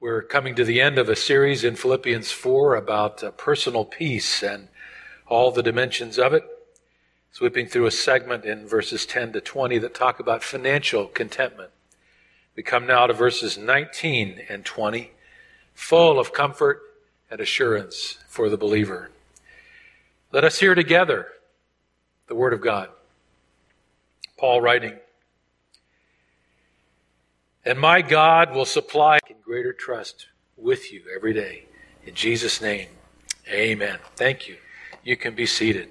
We're coming to the end of a series in Philippians 4 about uh, personal peace and all the dimensions of it. Sweeping through a segment in verses 10 to 20 that talk about financial contentment. We come now to verses 19 and 20, full of comfort and assurance for the believer. Let us hear together the Word of God. Paul writing, And my God will supply greater trust with you every day. In Jesus' name, amen. Thank you. You can be seated.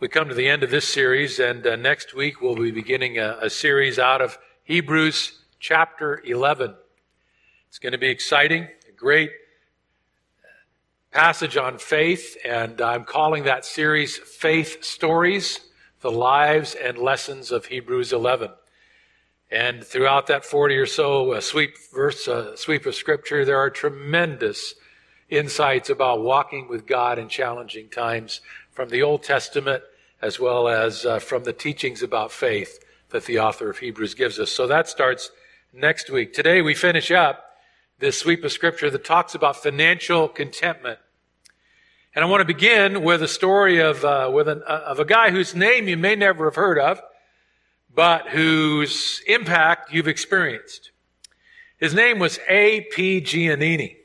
We come to the end of this series, and uh, next week we'll be beginning a, a series out of Hebrews chapter 11. It's going to be exciting, a great passage on faith, and I'm calling that series Faith Stories The Lives and Lessons of Hebrews 11. And throughout that 40 or so uh, sweep verse, uh, sweep of scripture, there are tremendous insights about walking with God in challenging times from the Old Testament as well as uh, from the teachings about faith that the author of Hebrews gives us. So that starts next week. Today we finish up this sweep of scripture that talks about financial contentment. And I want to begin with a story of, uh, with an, uh, of a guy whose name you may never have heard of, but whose impact you've experienced. His name was A.P. Giannini.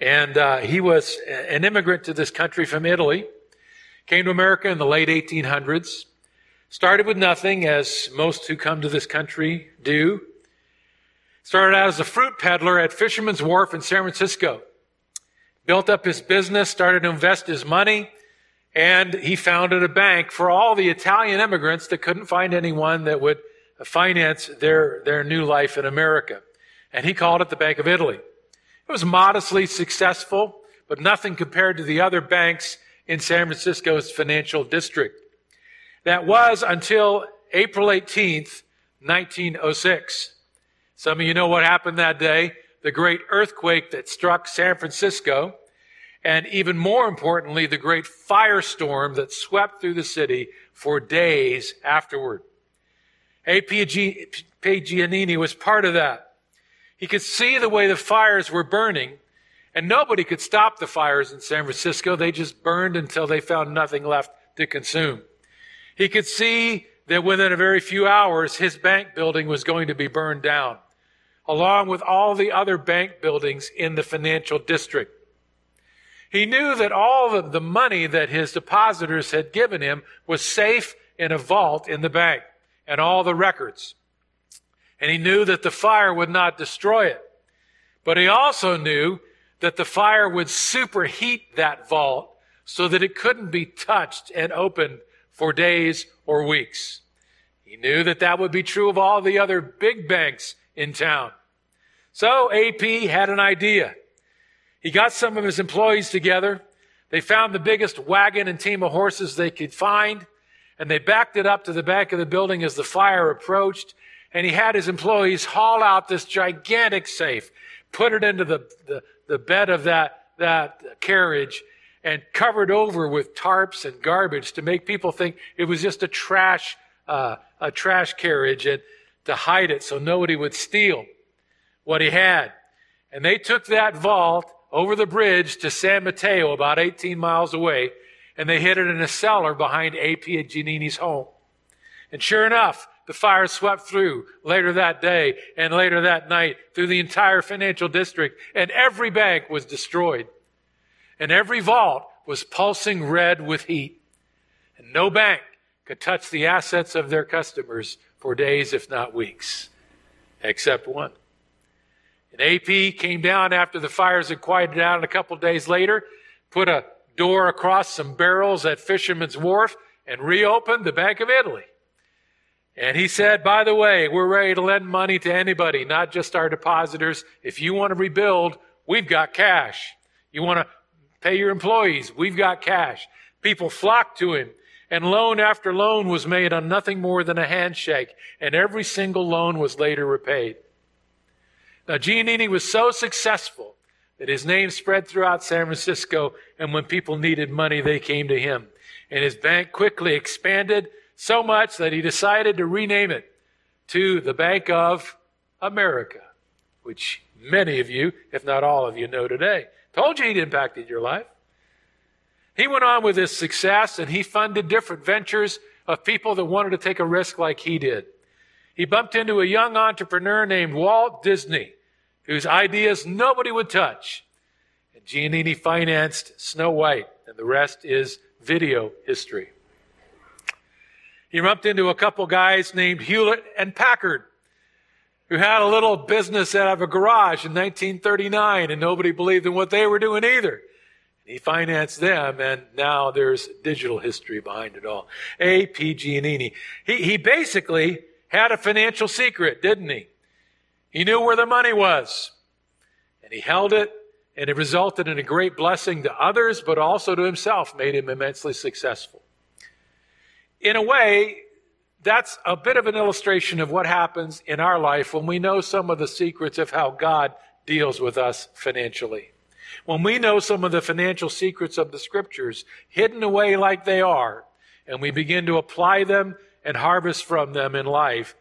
And uh, he was an immigrant to this country from Italy, came to America in the late 1800s, started with nothing, as most who come to this country do. Started out as a fruit peddler at Fisherman's Wharf in San Francisco built up his business, started to invest his money, and he founded a bank for all the Italian immigrants that couldn't find anyone that would finance their, their new life in America. And he called it the Bank of Italy. It was modestly successful, but nothing compared to the other banks in San Francisco's financial district. That was until April 18th, 1906. Some of you know what happened that day the great earthquake that struck San Francisco, and even more importantly, the great firestorm that swept through the city for days afterward. A.P. Giannini was part of that. He could see the way the fires were burning, and nobody could stop the fires in San Francisco. They just burned until they found nothing left to consume. He could see that within a very few hours, his bank building was going to be burned down along with all the other bank buildings in the financial district. He knew that all of the money that his depositors had given him was safe in a vault in the bank and all the records. And he knew that the fire would not destroy it. But he also knew that the fire would superheat that vault so that it couldn't be touched and opened for days or weeks. He knew that that would be true of all the other big banks in town. So AP had an idea. He got some of his employees together. They found the biggest wagon and team of horses they could find, and they backed it up to the back of the building as the fire approached. And he had his employees haul out this gigantic safe, put it into the, the, the bed of that, that carriage, and covered over with tarps and garbage to make people think it was just a trash, uh, a trash carriage and to hide it so nobody would steal what he had. And they took that vault over the bridge to San Mateo, about 18 miles away, and they hid it in a cellar behind A.P. Giannini's home. And sure enough, the fire swept through later that day and later that night through the entire financial district, and every bank was destroyed. And every vault was pulsing red with heat. And no bank could touch the assets of their customers for days, if not weeks, except one. And AP came down after the fires had quieted down and a couple days later, put a door across some barrels at Fisherman's Wharf and reopened the Bank of Italy. And he said, by the way, we're ready to lend money to anybody, not just our depositors. If you want to rebuild, we've got cash. You want to pay your employees, we've got cash. People flocked to him and loan after loan was made on nothing more than a handshake and every single loan was later repaid. Now, Giannini was so successful that his name spread throughout San Francisco, and when people needed money, they came to him. And his bank quickly expanded so much that he decided to rename it to the Bank of America, which many of you, if not all of you, know today. Told you he'd impacted your life. He went on with his success and he funded different ventures of people that wanted to take a risk like he did. He bumped into a young entrepreneur named Walt Disney, whose ideas nobody would touch. And Giannini financed Snow White, and the rest is video history. He bumped into a couple guys named Hewlett and Packard, who had a little business out of a garage in 1939, and nobody believed in what they were doing either. He financed them, and now there's digital history behind it all. A.P. Giannini. He, he basically had a financial secret, didn't he? He knew where the money was, and he held it, and it resulted in a great blessing to others, but also to himself, made him immensely successful. In a way, that's a bit of an illustration of what happens in our life when we know some of the secrets of how God deals with us financially. When we know some of the financial secrets of the scriptures hidden away like they are, and we begin to apply them and harvest from them in life,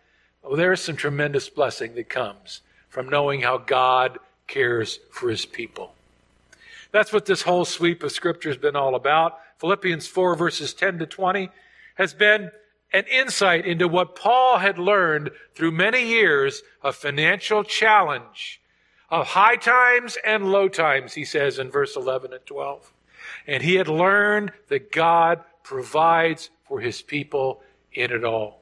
well, there's some tremendous blessing that comes from knowing how God cares for his people. That's what this whole sweep of scripture has been all about. Philippians 4 verses 10 to 20 has been an insight into what Paul had learned through many years of financial challenge of high times and low times, he says in verse 11 and 12. And he had learned that God provides for his people in it all.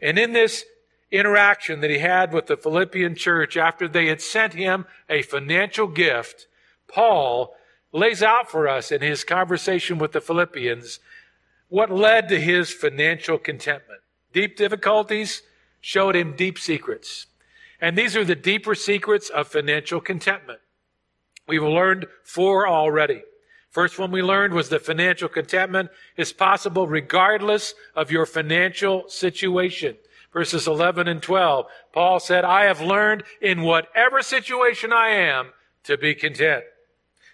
And in this interaction that he had with the Philippian church after they had sent him a financial gift, Paul lays out for us in his conversation with the Philippians what led to his financial contentment. Deep difficulties showed him deep secrets. And these are the deeper secrets of financial contentment. We've learned four already. First one we learned was that financial contentment is possible regardless of your financial situation. Verses 11 and 12. Paul said, I have learned in whatever situation I am to be content.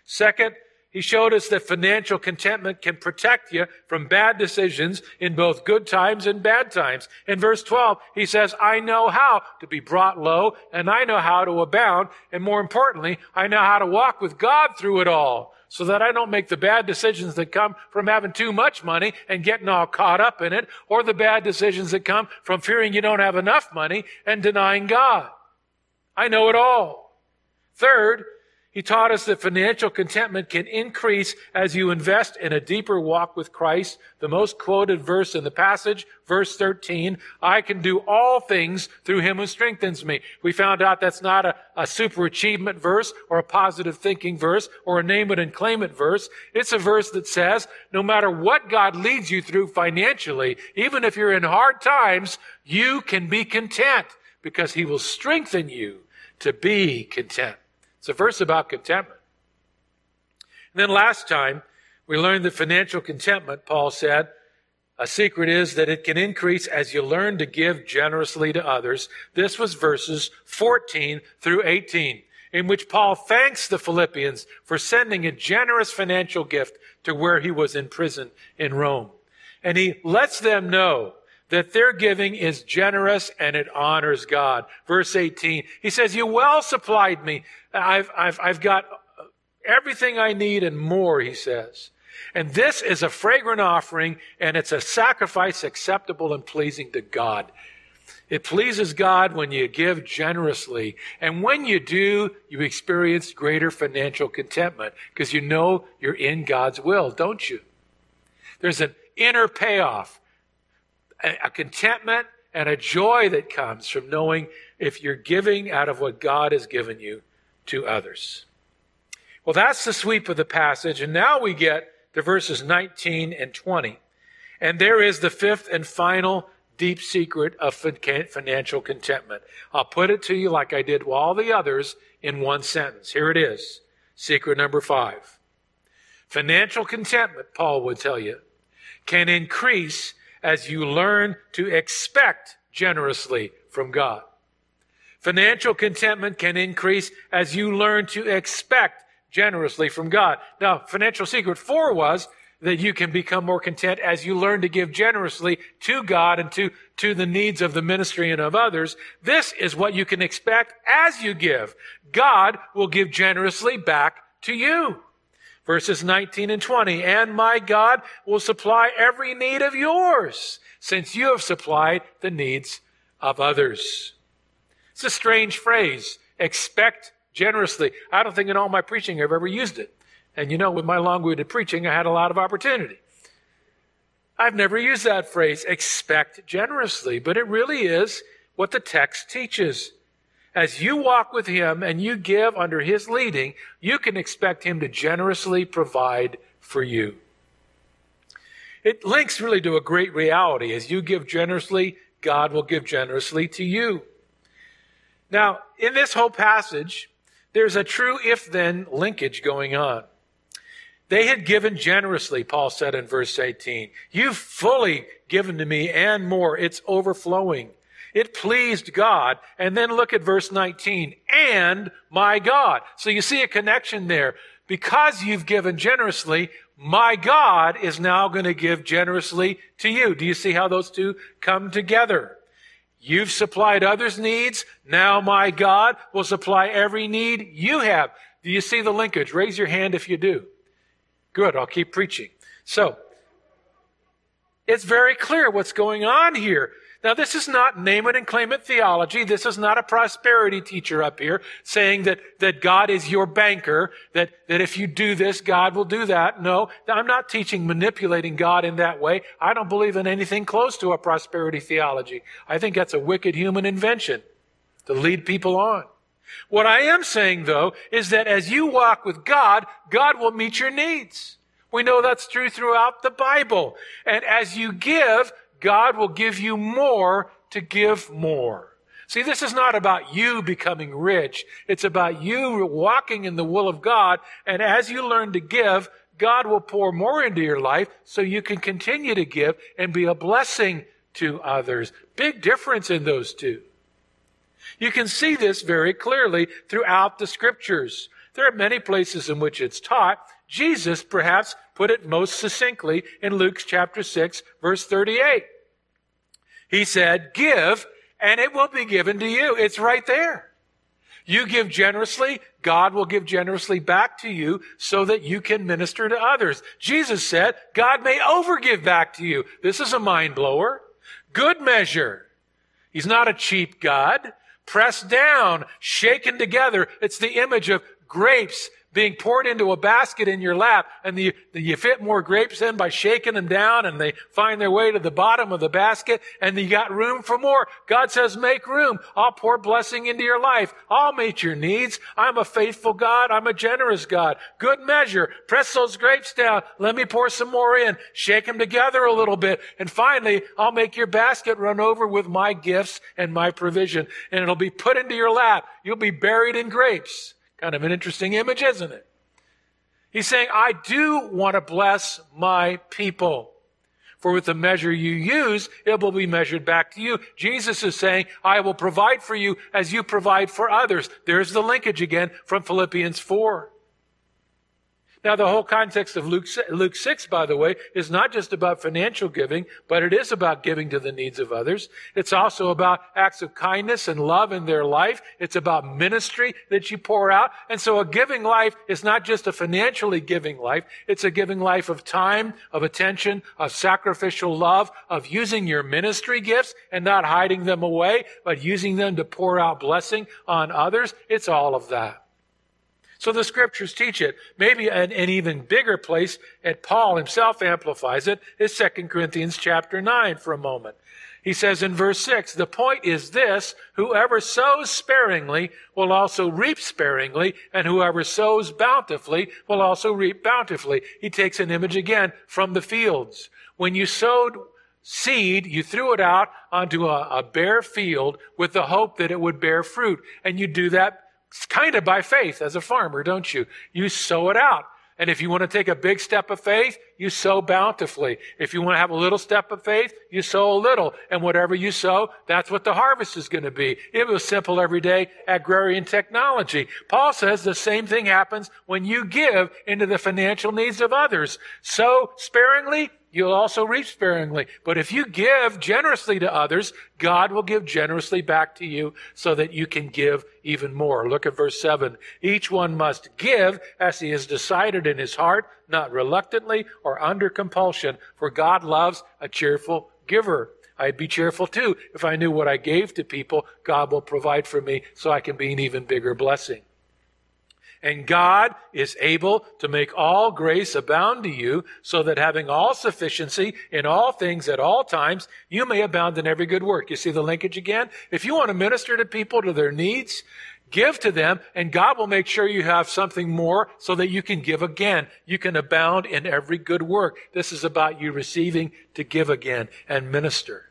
Second, he showed us that financial contentment can protect you from bad decisions in both good times and bad times. In verse 12, he says, I know how to be brought low and I know how to abound. And more importantly, I know how to walk with God through it all so that I don't make the bad decisions that come from having too much money and getting all caught up in it or the bad decisions that come from fearing you don't have enough money and denying God. I know it all. Third, he taught us that financial contentment can increase as you invest in a deeper walk with Christ. The most quoted verse in the passage, verse 13, I can do all things through him who strengthens me. We found out that's not a, a super achievement verse or a positive thinking verse or a name it and claim it verse. It's a verse that says, no matter what God leads you through financially, even if you're in hard times, you can be content because he will strengthen you to be content. It's a verse about contentment. And then last time, we learned that financial contentment, Paul said, a secret is that it can increase as you learn to give generously to others. This was verses 14 through 18, in which Paul thanks the Philippians for sending a generous financial gift to where he was in prison in Rome. And he lets them know that their giving is generous and it honors God. Verse 18, he says, You well supplied me. I've, I've, I've got everything I need and more, he says. And this is a fragrant offering and it's a sacrifice acceptable and pleasing to God. It pleases God when you give generously. And when you do, you experience greater financial contentment because you know you're in God's will, don't you? There's an inner payoff a contentment and a joy that comes from knowing if you're giving out of what God has given you to others. Well, that's the sweep of the passage. And now we get to verses 19 and 20. And there is the fifth and final deep secret of financial contentment. I'll put it to you like I did all the others in one sentence. Here it is. Secret number five. Financial contentment, Paul would tell you, can increase as you learn to expect generously from God. Financial contentment can increase as you learn to expect generously from God. Now, financial secret four was that you can become more content as you learn to give generously to God and to, to the needs of the ministry and of others. This is what you can expect as you give. God will give generously back to you. Verses 19 and 20. And my God will supply every need of yours since you have supplied the needs of others. It's a strange phrase. Expect generously. I don't think in all my preaching I've ever used it. And you know, with my long-winded preaching, I had a lot of opportunity. I've never used that phrase, expect generously, but it really is what the text teaches. As you walk with Him and you give under His leading, you can expect Him to generously provide for you. It links really to a great reality. As you give generously, God will give generously to you. Now, in this whole passage, there's a true if then linkage going on. They had given generously, Paul said in verse 18. You've fully given to me and more. It's overflowing. It pleased God. And then look at verse 19. And my God. So you see a connection there. Because you've given generously, my God is now going to give generously to you. Do you see how those two come together? You've supplied others' needs. Now my God will supply every need you have. Do you see the linkage? Raise your hand if you do. Good, I'll keep preaching. So, it's very clear what's going on here. Now, this is not name it and claim it theology. This is not a prosperity teacher up here saying that, that God is your banker, that, that if you do this, God will do that. No, I'm not teaching manipulating God in that way. I don't believe in anything close to a prosperity theology. I think that's a wicked human invention to lead people on. What I am saying, though, is that as you walk with God, God will meet your needs. We know that's true throughout the Bible. And as you give, God will give you more to give more. See, this is not about you becoming rich. It's about you walking in the will of God. And as you learn to give, God will pour more into your life so you can continue to give and be a blessing to others. Big difference in those two. You can see this very clearly throughout the scriptures. There are many places in which it's taught. Jesus perhaps put it most succinctly in Luke chapter 6 verse 38. He said, give and it will be given to you. It's right there. You give generously, God will give generously back to you so that you can minister to others. Jesus said, God may overgive back to you. This is a mind blower. Good measure. He's not a cheap God pressed down, shaken together. It's the image of grapes being poured into a basket in your lap and the, the, you fit more grapes in by shaking them down and they find their way to the bottom of the basket and you got room for more. God says, make room. I'll pour blessing into your life. I'll meet your needs. I'm a faithful God. I'm a generous God. Good measure. Press those grapes down. Let me pour some more in. Shake them together a little bit. And finally, I'll make your basket run over with my gifts and my provision and it'll be put into your lap. You'll be buried in grapes. Kind of an interesting image, isn't it? He's saying, I do want to bless my people. For with the measure you use, it will be measured back to you. Jesus is saying, I will provide for you as you provide for others. There's the linkage again from Philippians 4. Now, the whole context of Luke, Luke 6, by the way, is not just about financial giving, but it is about giving to the needs of others. It's also about acts of kindness and love in their life. It's about ministry that you pour out. And so a giving life is not just a financially giving life. It's a giving life of time, of attention, of sacrificial love, of using your ministry gifts and not hiding them away, but using them to pour out blessing on others. It's all of that. So the scriptures teach it. Maybe an, an, even bigger place, and Paul himself amplifies it, is 2 Corinthians chapter 9 for a moment. He says in verse 6, the point is this, whoever sows sparingly will also reap sparingly, and whoever sows bountifully will also reap bountifully. He takes an image again from the fields. When you sowed seed, you threw it out onto a, a bare field with the hope that it would bear fruit. And you do that kind of by faith as a farmer, don't you? You sow it out. And if you want to take a big step of faith, you sow bountifully. If you want to have a little step of faith, you sow a little. And whatever you sow, that's what the harvest is going to be. It was simple everyday agrarian technology. Paul says the same thing happens when you give into the financial needs of others. Sow sparingly, you'll also reap sparingly. But if you give generously to others, God will give generously back to you so that you can give even more. Look at verse 7. Each one must give as he has decided in his heart, not reluctantly or under compulsion, for God loves a cheerful giver. I'd be cheerful too if I knew what I gave to people, God will provide for me so I can be an even bigger blessing. And God is able to make all grace abound to you, so that having all sufficiency in all things at all times, you may abound in every good work. You see the linkage again? If you want to minister to people to their needs, give to them, and God will make sure you have something more so that you can give again. You can abound in every good work. This is about you receiving to give again and minister.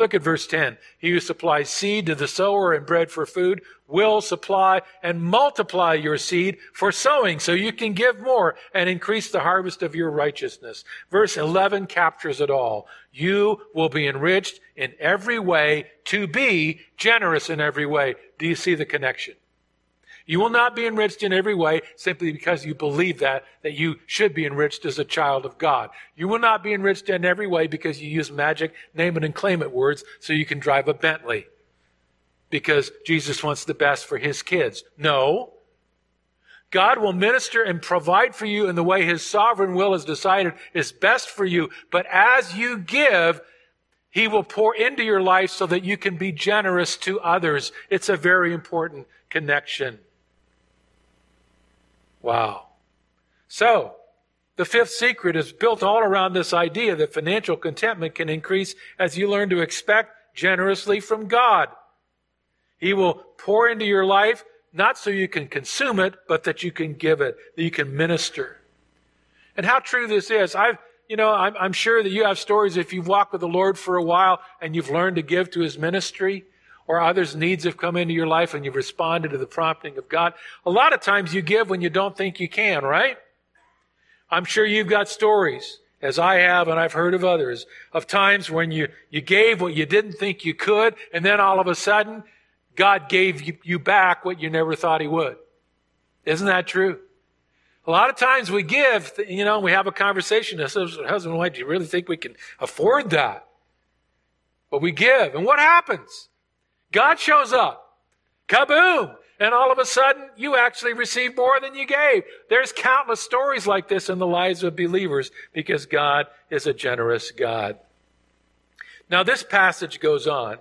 Look at verse 10. He who supplies seed to the sower and bread for food will supply and multiply your seed for sowing so you can give more and increase the harvest of your righteousness. Verse 11 captures it all. You will be enriched in every way to be generous in every way. Do you see the connection? You will not be enriched in every way simply because you believe that, that you should be enriched as a child of God. You will not be enriched in every way because you use magic, name it and claim it words so you can drive a Bentley. Because Jesus wants the best for his kids. No. God will minister and provide for you in the way his sovereign will has decided is best for you. But as you give, he will pour into your life so that you can be generous to others. It's a very important connection. Wow. So, the fifth secret is built all around this idea that financial contentment can increase as you learn to expect generously from God. He will pour into your life, not so you can consume it, but that you can give it, that you can minister. And how true this is. I've, you know, I'm, I'm sure that you have stories if you've walked with the Lord for a while and you've learned to give to His ministry or others' needs have come into your life and you've responded to the prompting of God. A lot of times you give when you don't think you can, right? I'm sure you've got stories, as I have and I've heard of others, of times when you, you gave what you didn't think you could, and then all of a sudden, God gave you, you back what you never thought He would. Isn't that true? A lot of times we give, you know, we have a conversation. Husband and wife, do you really think we can afford that? But we give. And what happens? God shows up. Kaboom! And all of a sudden, you actually receive more than you gave. There's countless stories like this in the lives of believers because God is a generous God. Now, this passage goes on,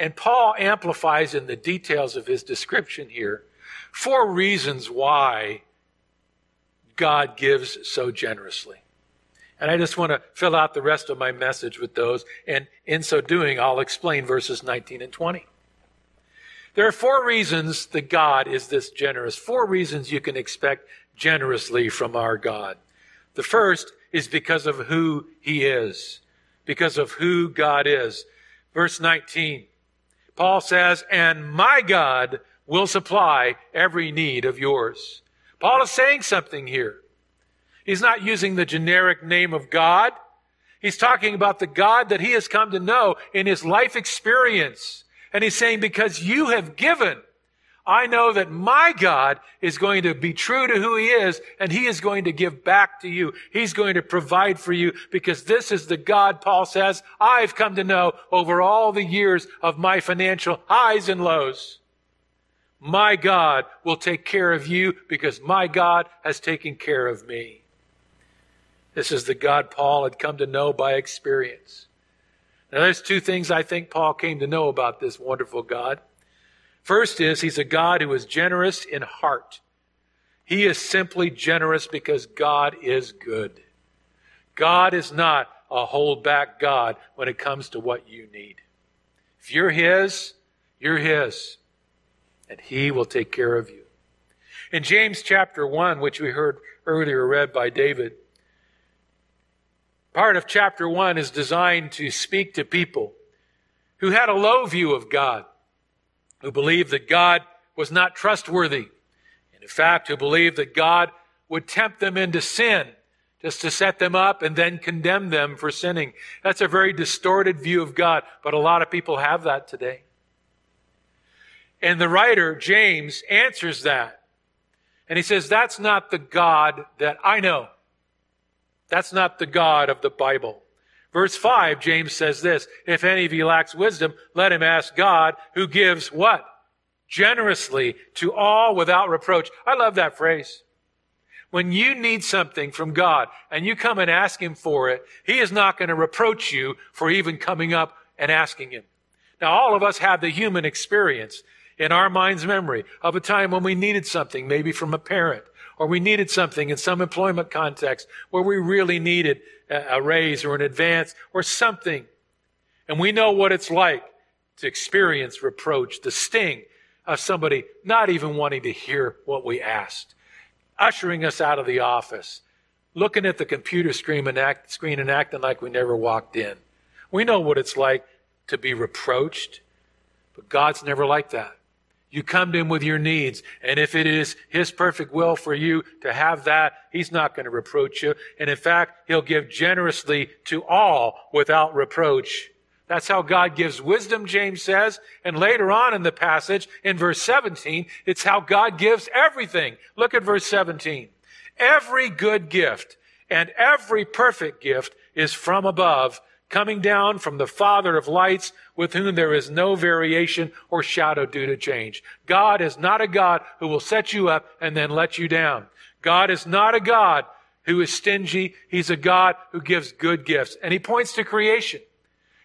and Paul amplifies in the details of his description here four reasons why God gives so generously. And I just want to fill out the rest of my message with those. And in so doing, I'll explain verses 19 and 20. There are four reasons that God is this generous. Four reasons you can expect generously from our God. The first is because of who he is. Because of who God is. Verse 19. Paul says, and my God will supply every need of yours. Paul is saying something here. He's not using the generic name of God. He's talking about the God that he has come to know in his life experience. And he's saying, because you have given, I know that my God is going to be true to who he is and he is going to give back to you. He's going to provide for you because this is the God, Paul says, I've come to know over all the years of my financial highs and lows. My God will take care of you because my God has taken care of me. This is the God Paul had come to know by experience. Now, there's two things I think Paul came to know about this wonderful God. First is he's a God who is generous in heart. He is simply generous because God is good. God is not a hold back God when it comes to what you need. If you're His, you're His, and He will take care of you. In James chapter 1, which we heard earlier read by David, Part of chapter one is designed to speak to people who had a low view of God, who believed that God was not trustworthy, and in fact, who believed that God would tempt them into sin just to set them up and then condemn them for sinning. That's a very distorted view of God, but a lot of people have that today. And the writer, James, answers that. And he says, That's not the God that I know. That's not the God of the Bible. Verse 5, James says this If any of you lacks wisdom, let him ask God, who gives what? Generously to all without reproach. I love that phrase. When you need something from God and you come and ask Him for it, He is not going to reproach you for even coming up and asking Him. Now, all of us have the human experience in our mind's memory of a time when we needed something, maybe from a parent, or we needed something in some employment context where we really needed a raise or an advance or something. And we know what it's like to experience reproach, the sting of somebody not even wanting to hear what we asked ushering us out of the office, looking at the computer screen and, act, screen and acting like we never walked in. We know what it's like to be reproached, but God's never like that. You come to Him with your needs, and if it is His perfect will for you to have that, He's not going to reproach you. And in fact, He'll give generously to all without reproach. That's how God gives wisdom, James says. And later on in the passage, in verse 17, it's how God gives everything. Look at verse 17. Every good gift and every perfect gift is from above, coming down from the Father of lights, with whom there is no variation or shadow due to change. God is not a God who will set you up and then let you down. God is not a God who is stingy. He's a God who gives good gifts. And he points to creation.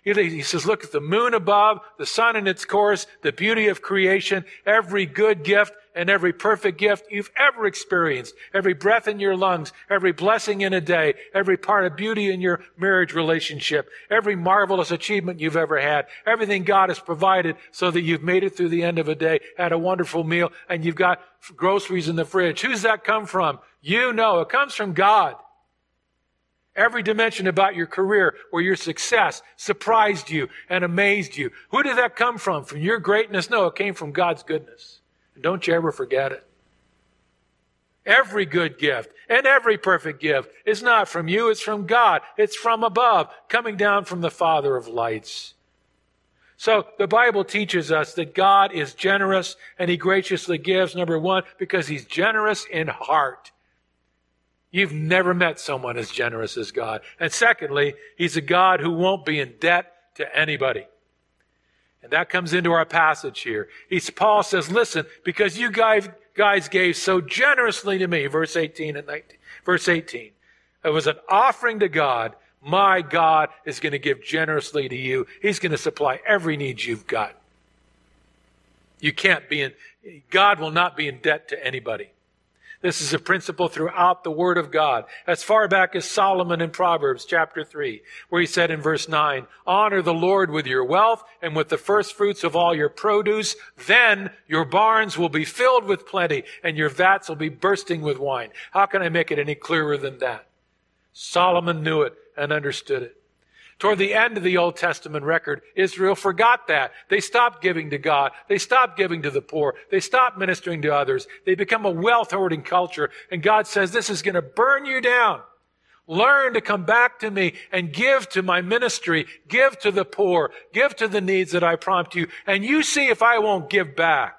He says, look at the moon above, the sun in its course, the beauty of creation, every good gift and every perfect gift you've ever experienced, every breath in your lungs, every blessing in a day, every part of beauty in your marriage relationship, every marvelous achievement you've ever had, everything God has provided so that you've made it through the end of a day, had a wonderful meal, and you've got groceries in the fridge. Who's that come from? You know, it comes from God. Every dimension about your career or your success surprised you and amazed you. Who did that come from? From your greatness? No, it came from God's goodness. Don't you ever forget it. Every good gift and every perfect gift is not from you, it's from God. It's from above, coming down from the Father of lights. So the Bible teaches us that God is generous and He graciously gives, number one, because He's generous in heart. You've never met someone as generous as God. And secondly, He's a God who won't be in debt to anybody. And that comes into our passage here. He's, Paul says, listen, because you guys, guys gave so generously to me, verse 18 and 19, verse 18. It was an offering to God. My God is going to give generously to you. He's going to supply every need you've got. You can't be in, God will not be in debt to anybody. This is a principle throughout the Word of God. As far back as Solomon in Proverbs chapter 3, where he said in verse 9, Honor the Lord with your wealth and with the first fruits of all your produce. Then your barns will be filled with plenty and your vats will be bursting with wine. How can I make it any clearer than that? Solomon knew it and understood it. Toward the end of the Old Testament record, Israel forgot that. They stopped giving to God. They stopped giving to the poor. They stopped ministering to others. They become a wealth hoarding culture. And God says, this is going to burn you down. Learn to come back to me and give to my ministry. Give to the poor. Give to the needs that I prompt you. And you see if I won't give back.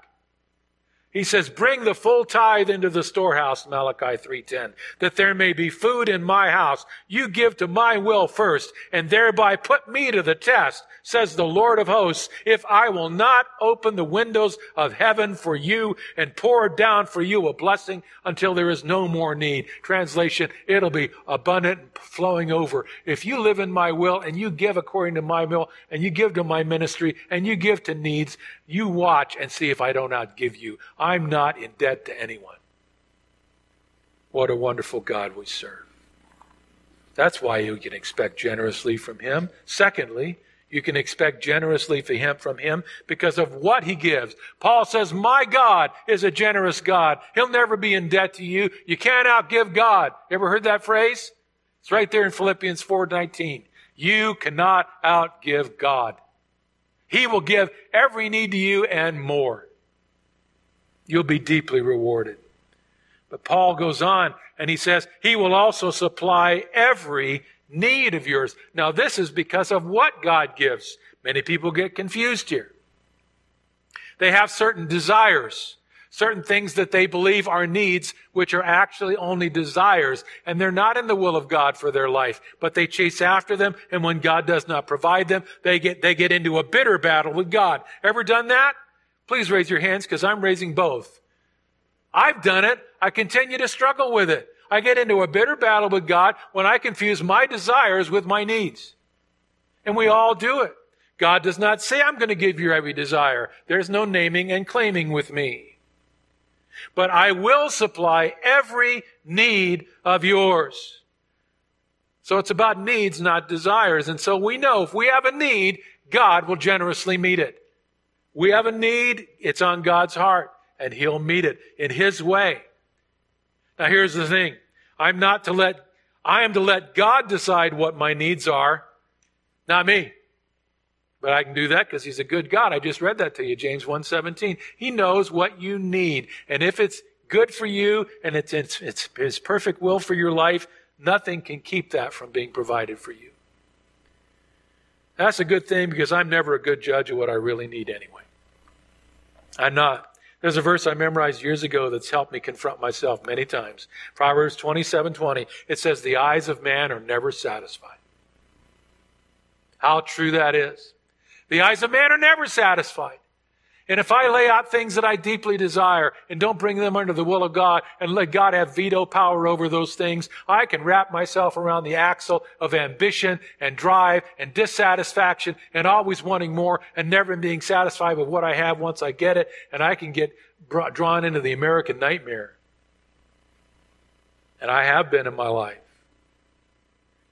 He says, bring the full tithe into the storehouse, Malachi 3.10, that there may be food in my house. You give to my will first, and thereby put me to the test, says the Lord of hosts, if I will not open the windows of heaven for you and pour down for you a blessing until there is no more need. Translation, it'll be abundant, flowing over. If you live in my will and you give according to my will and you give to my ministry and you give to needs, you watch and see if I don't outgive you. I'm not in debt to anyone. What a wonderful God we serve. That's why you can expect generously from Him. Secondly, you can expect generously for him from him because of what he gives. Paul says, my God is a generous God. He'll never be in debt to you. You can't outgive God. Ever heard that phrase? It's right there in Philippians 4:19. You cannot outgive God. He will give every need to you and more. You'll be deeply rewarded. But Paul goes on and he says, He will also supply every need of yours. Now, this is because of what God gives. Many people get confused here. They have certain desires, certain things that they believe are needs, which are actually only desires, and they're not in the will of God for their life, but they chase after them, and when God does not provide them, they get, they get into a bitter battle with God. Ever done that? Please raise your hands, because I'm raising both. I've done it. I continue to struggle with it. I get into a bitter battle with God when I confuse my desires with my needs. And we all do it. God does not say, I'm going to give you every desire. There's no naming and claiming with me. But I will supply every need of yours. So it's about needs, not desires. And so we know if we have a need, God will generously meet it. We have a need, it's on God's heart, and He'll meet it in His way. Now here's the thing. I'm not to let, I am to let God decide what my needs are, not me. But I can do that because he's a good God. I just read that to you, James 1:17. He knows what you need. And if it's good for you and it's, it's, it's his perfect will for your life, nothing can keep that from being provided for you. That's a good thing because I'm never a good judge of what I really need anyway. I'm not. There's a verse I memorized years ago that's helped me confront myself many times. Proverbs 27:20. 20. It says, The eyes of man are never satisfied. How true that is. The eyes of man are never satisfied. And if I lay out things that I deeply desire and don't bring them under the will of God and let God have veto power over those things, I can wrap myself around the axle of ambition and drive and dissatisfaction and always wanting more and never being satisfied with what I have once I get it. And I can get brought, drawn into the American nightmare. And I have been in my life.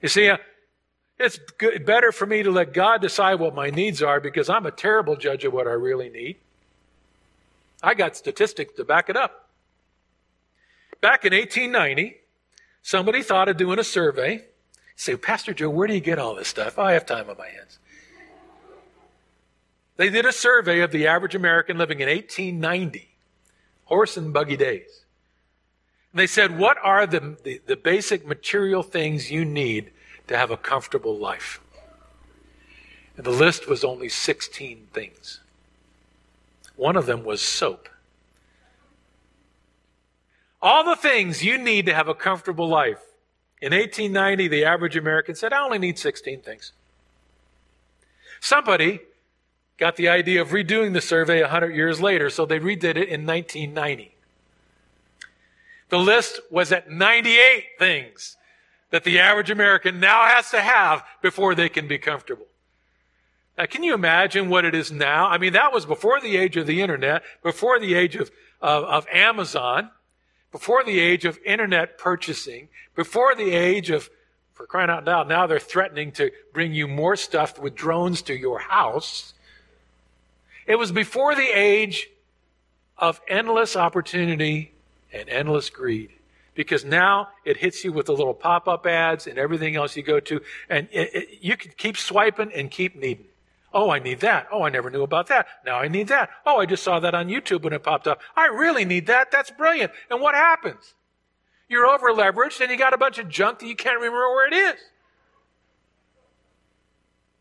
You see, it's good, better for me to let God decide what my needs are because I'm a terrible judge of what I really need. I got statistics to back it up. Back in 1890, somebody thought of doing a survey. Say, Pastor Joe, where do you get all this stuff? Oh, I have time on my hands. They did a survey of the average American living in 1890, horse and buggy days. And they said, What are the, the, the basic material things you need to have a comfortable life? And the list was only 16 things. One of them was soap. All the things you need to have a comfortable life. In 1890, the average American said, I only need 16 things. Somebody got the idea of redoing the survey 100 years later, so they redid it in 1990. The list was at 98 things that the average American now has to have before they can be comfortable. Now, can you imagine what it is now? I mean, that was before the age of the internet, before the age of, of, of Amazon, before the age of internet purchasing, before the age of, for crying out loud, now they're threatening to bring you more stuff with drones to your house. It was before the age of endless opportunity and endless greed. Because now it hits you with the little pop up ads and everything else you go to, and it, it, you can keep swiping and keep needing. Oh, I need that. Oh, I never knew about that. Now I need that. Oh, I just saw that on YouTube when it popped up. I really need that. That's brilliant. And what happens? You're over leveraged and you got a bunch of junk that you can't remember where it is.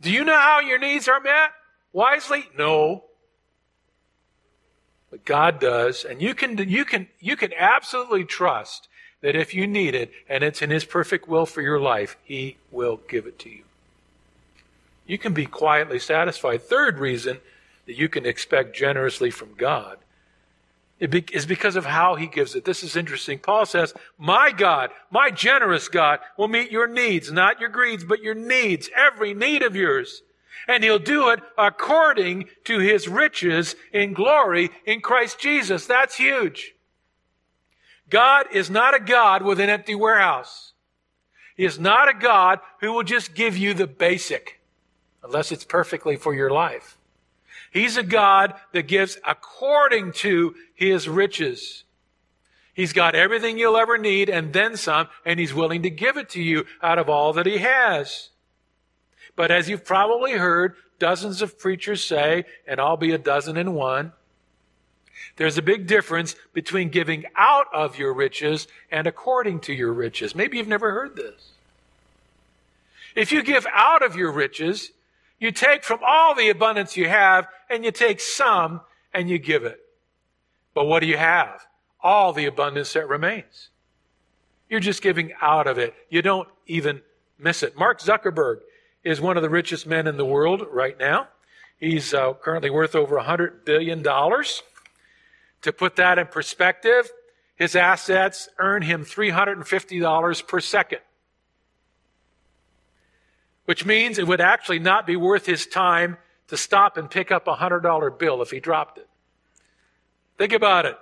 Do you know how your needs are met? Wisely? No. But God does, and you can you can you can absolutely trust that if you need it and it's in his perfect will for your life, he will give it to you you can be quietly satisfied. Third reason that you can expect generously from God is because of how he gives it. This is interesting. Paul says, My God, my generous God, will meet your needs, not your greeds, but your needs, every need of yours. And he'll do it according to his riches in glory in Christ Jesus. That's huge. God is not a God with an empty warehouse. He is not a God who will just give you the basic unless it's perfectly for your life. He's a God that gives according to his riches. He's got everything you'll ever need and then some, and he's willing to give it to you out of all that he has. But as you've probably heard dozens of preachers say, and I'll be a dozen and one, There's a big difference between giving out of your riches and according to your riches. Maybe you've never heard this. If you give out of your riches, you take from all the abundance you have and you take some and you give it. But what do you have? All the abundance that remains. You're just giving out of it. You don't even miss it. Mark Zuckerberg is one of the richest men in the world right now. He's uh, currently worth over $100 billion. To put that in perspective, his assets earn him $350 per second. Which means it would actually not be worth his time to stop and pick up a $100 bill if he dropped it. Think about it.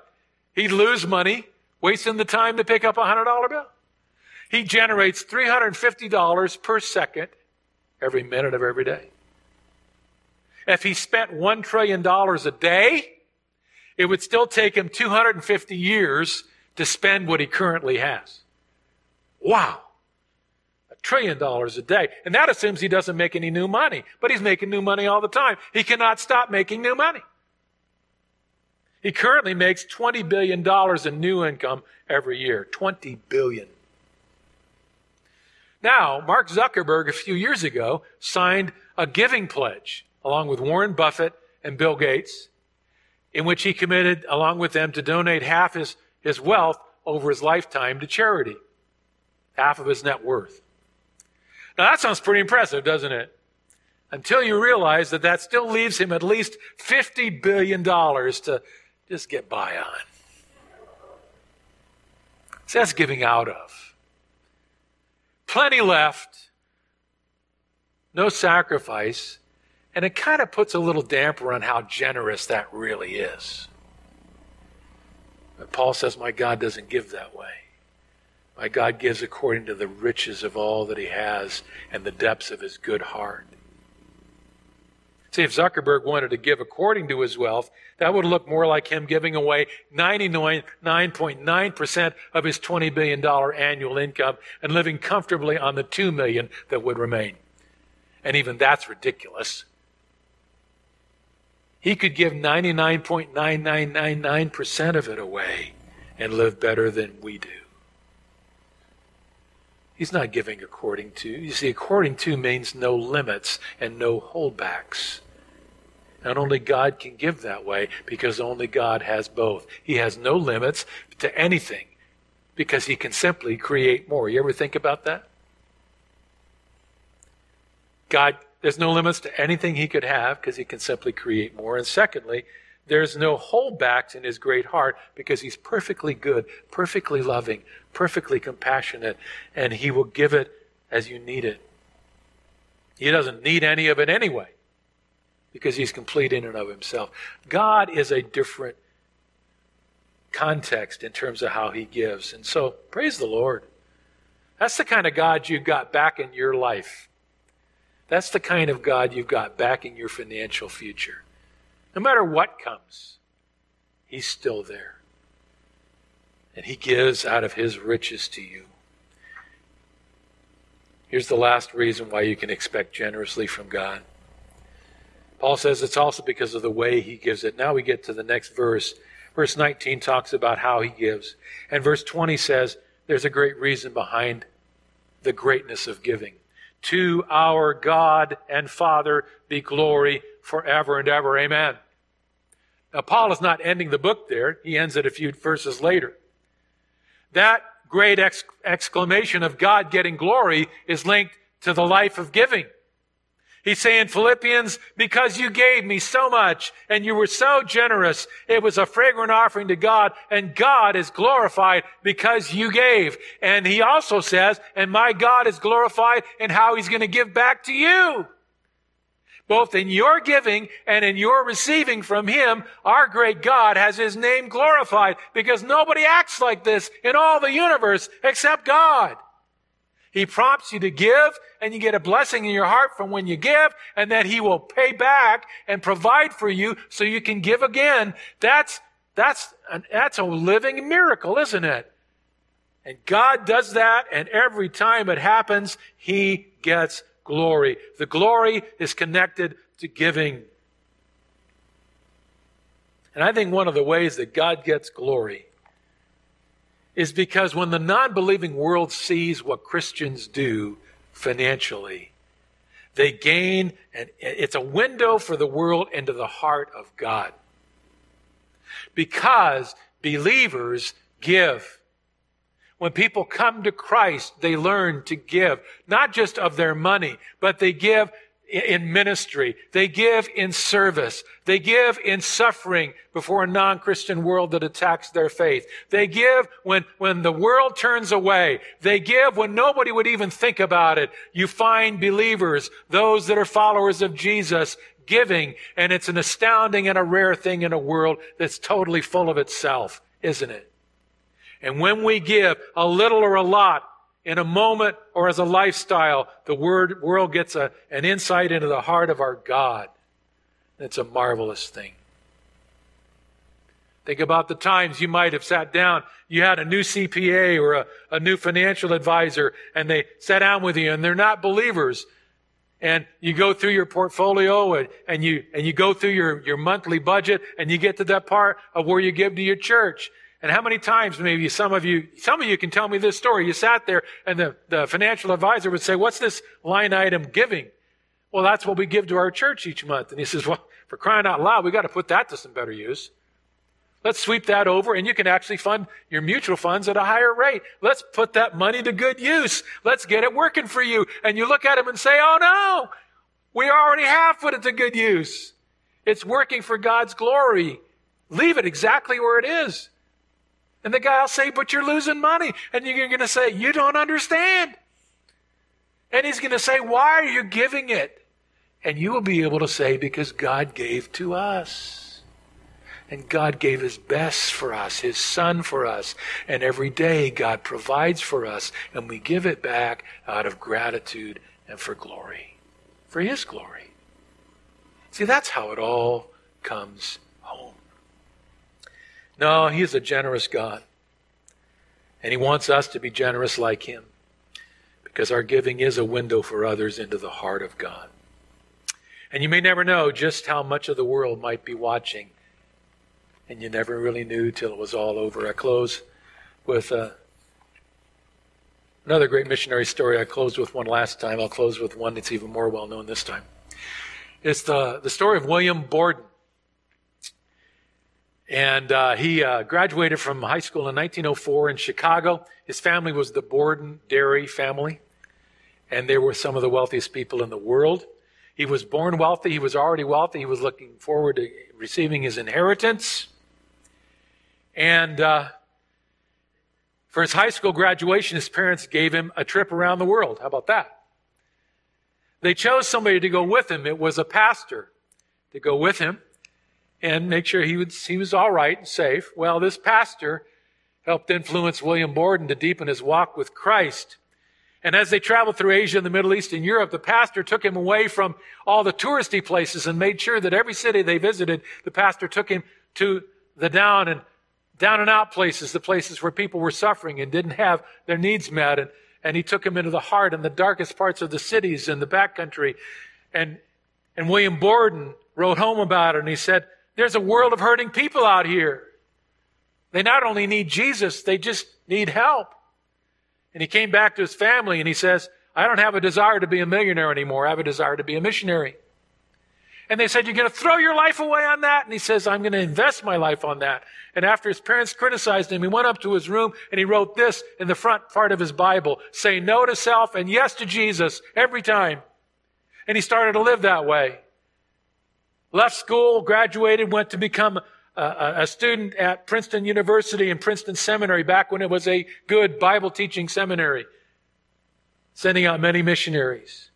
He'd lose money wasting the time to pick up a $100 bill. He generates $350 per second every minute of every day. If he spent $1 trillion a day, it would still take him 250 years to spend what he currently has. Wow. A trillion dollars a day. And that assumes he doesn't make any new money. But he's making new money all the time. He cannot stop making new money. He currently makes $20 billion in new income every year. 20 billion. Now, Mark Zuckerberg, a few years ago, signed a giving pledge along with Warren Buffett and Bill Gates, in which he committed, along with them, to donate half his, his wealth over his lifetime to charity, half of his net worth. Now, that sounds pretty impressive, doesn't it? Until you realize that that still leaves him at least $50 billion to just get by on. So that's giving out of. Plenty left, no sacrifice, and it kind of puts a little damper on how generous that really is. But Paul says, My God doesn't give that way. My God gives according to the riches of all that he has and the depths of his good heart. See, if Zuckerberg wanted to give according to his wealth, that would look more like him giving away 99.9% of his $20 billion annual income and living comfortably on the 2 million that would remain. And even that's ridiculous. He could give 99.9999% of it away and live better than we do. He's not giving according to. You see, according to means no limits and no holdbacks. And only God can give that way because only God has both. He has no limits to anything because he can simply create more. You ever think about that? God, there's no limits to anything he could have because he can simply create more. And secondly, there's no holdbacks in his great heart because he's perfectly good, perfectly loving, perfectly compassionate, and he will give it as you need it. He doesn't need any of it anyway because he's complete in and of himself. God is a different context in terms of how he gives. And so, praise the Lord. That's the kind of God you've got back in your life. That's the kind of God you've got backing your financial future. No matter what comes, he's still there. And he gives out of his riches to you. Here's the last reason why you can expect generously from God. Paul says it's also because of the way he gives it. Now we get to the next verse. Verse 19 talks about how he gives. And verse 20 says there's a great reason behind the greatness of giving. To our God and Father be glory forever and ever. Amen. Now, Paul is not ending the book there. He ends it a few verses later. That great exclamation of God getting glory is linked to the life of giving. He's saying, Philippians, because you gave me so much and you were so generous, it was a fragrant offering to God and God is glorified because you gave. And he also says, and my God is glorified in how he's going to give back to you. Both in your giving and in your receiving from him, our great God has his name glorified because nobody acts like this in all the universe except God. He prompts you to give and you get a blessing in your heart from when you give and that he will pay back and provide for you so you can give again. That's, that's, that's a living miracle, isn't it? And God does that and every time it happens, he gets glory. The glory is connected to giving. And I think one of the ways that God gets glory is because when the non believing world sees what Christians do financially, they gain, and it's a window for the world into the heart of God. Because believers give. When people come to Christ, they learn to give, not just of their money, but they give in ministry. They give in service. They give in suffering before a non-Christian world that attacks their faith. They give when, when the world turns away. They give when nobody would even think about it. You find believers, those that are followers of Jesus, giving, and it's an astounding and a rare thing in a world that's totally full of itself, isn't it? And when we give a little or a lot, in a moment or as a lifestyle, the word, world gets a, an insight into the heart of our God. It's a marvelous thing. Think about the times you might have sat down. You had a new CPA or a, a new financial advisor, and they sat down with you, and they're not believers. And you go through your portfolio and, and you and you go through your, your monthly budget, and you get to that part of where you give to your church. And how many times maybe some of you, some of you can tell me this story. You sat there and the, the financial advisor would say, what's this line item giving? Well, that's what we give to our church each month. And he says, well, for crying out loud, we got to put that to some better use. Let's sweep that over and you can actually fund your mutual funds at a higher rate. Let's put that money to good use. Let's get it working for you. And you look at him and say, oh no, we already have put it to good use. It's working for God's glory. Leave it exactly where it is. And the guy will say, But you're losing money. And you're going to say, You don't understand. And he's going to say, Why are you giving it? And you will be able to say, Because God gave to us. And God gave His best for us, His Son for us. And every day God provides for us. And we give it back out of gratitude and for glory, for His glory. See, that's how it all comes no, He is a generous God. And He wants us to be generous like Him because our giving is a window for others into the heart of God. And you may never know just how much of the world might be watching. And you never really knew till it was all over. I close with uh, another great missionary story. I closed with one last time. I'll close with one that's even more well known this time. It's the, the story of William Borden. And uh, he uh, graduated from high school in 1904 in Chicago. His family was the Borden Dairy family, and they were some of the wealthiest people in the world. He was born wealthy. He was already wealthy. He was looking forward to receiving his inheritance. And uh, for his high school graduation, his parents gave him a trip around the world. How about that? They chose somebody to go with him. It was a pastor to go with him and make sure he was, he was all right and safe. Well, this pastor helped influence William Borden to deepen his walk with Christ. And as they traveled through Asia and the Middle East and Europe, the pastor took him away from all the touristy places and made sure that every city they visited, the pastor took him to the down and down and out places, the places where people were suffering and didn't have their needs met. And, and he took him into the heart and the darkest parts of the cities and the backcountry. And, and William Borden wrote home about it and he said, there's a world of hurting people out here. They not only need Jesus, they just need help. And he came back to his family and he says, I don't have a desire to be a millionaire anymore. I have a desire to be a missionary. And they said, You're going to throw your life away on that? And he says, I'm going to invest my life on that. And after his parents criticized him, he went up to his room and he wrote this in the front part of his Bible say no to self and yes to Jesus every time. And he started to live that way left school, graduated, went to become a, a, student at Princeton University and Princeton Seminary back when it was a good Bible teaching seminary, sending out many missionaries.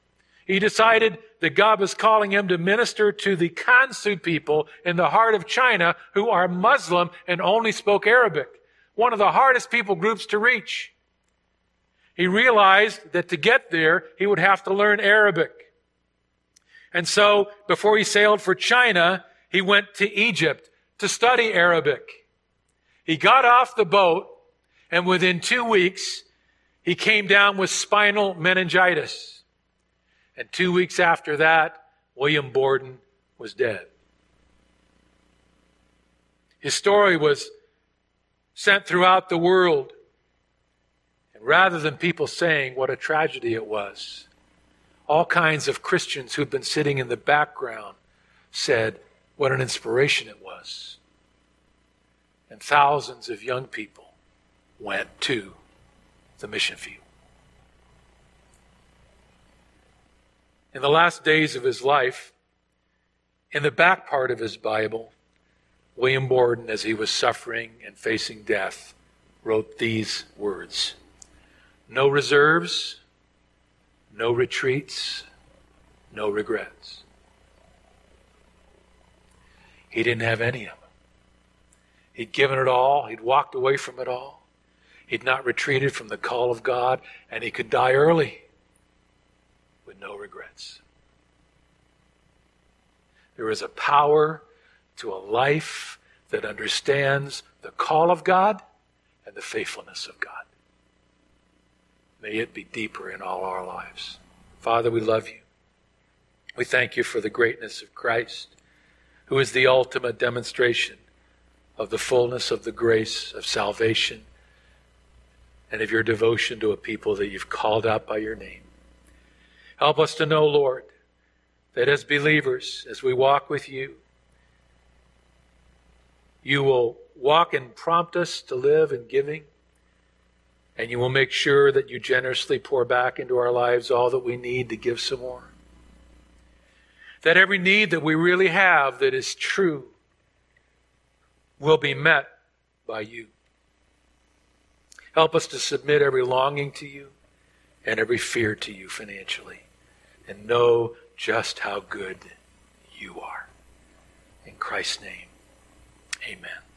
He decided that God was calling him to minister to the Kansu people in the heart of China who are Muslim and only spoke Arabic, one of the hardest people groups to reach. He realized that to get there, he would have to learn Arabic. And so, before he sailed for China, he went to Egypt to study Arabic. He got off the boat, and within two weeks, he came down with spinal meningitis. And two weeks after that, William Borden was dead. His story was sent throughout the world. And rather than people saying what a tragedy it was, all kinds of Christians who'd been sitting in the background said what an inspiration it was. And thousands of young people went to the mission field. In the last days of his life, in the back part of his Bible, William Borden, as he was suffering and facing death, wrote these words No reserves, no retreats, no regrets. He didn't have any of them. He'd given it all, he'd walked away from it all. He'd not retreated from the call of God, and he could die early with no regrets. There is a power to a life that understands the call of God and the faithfulness of God. May it be deeper in all our lives. Father, we love you. We thank you for the greatness of Christ, who is the ultimate demonstration of the fullness of the grace of salvation and of your devotion to a people that you've called out by your name. Help us to know, Lord, that as believers, as we walk with you, you will walk and prompt us to live in giving, and you will make sure that you generously pour back into our lives all that we need to give some more. That every need that we really have that is true will be met by you. Help us to submit every longing to you and every fear to you financially and know just how good you are. In Christ's name, amen.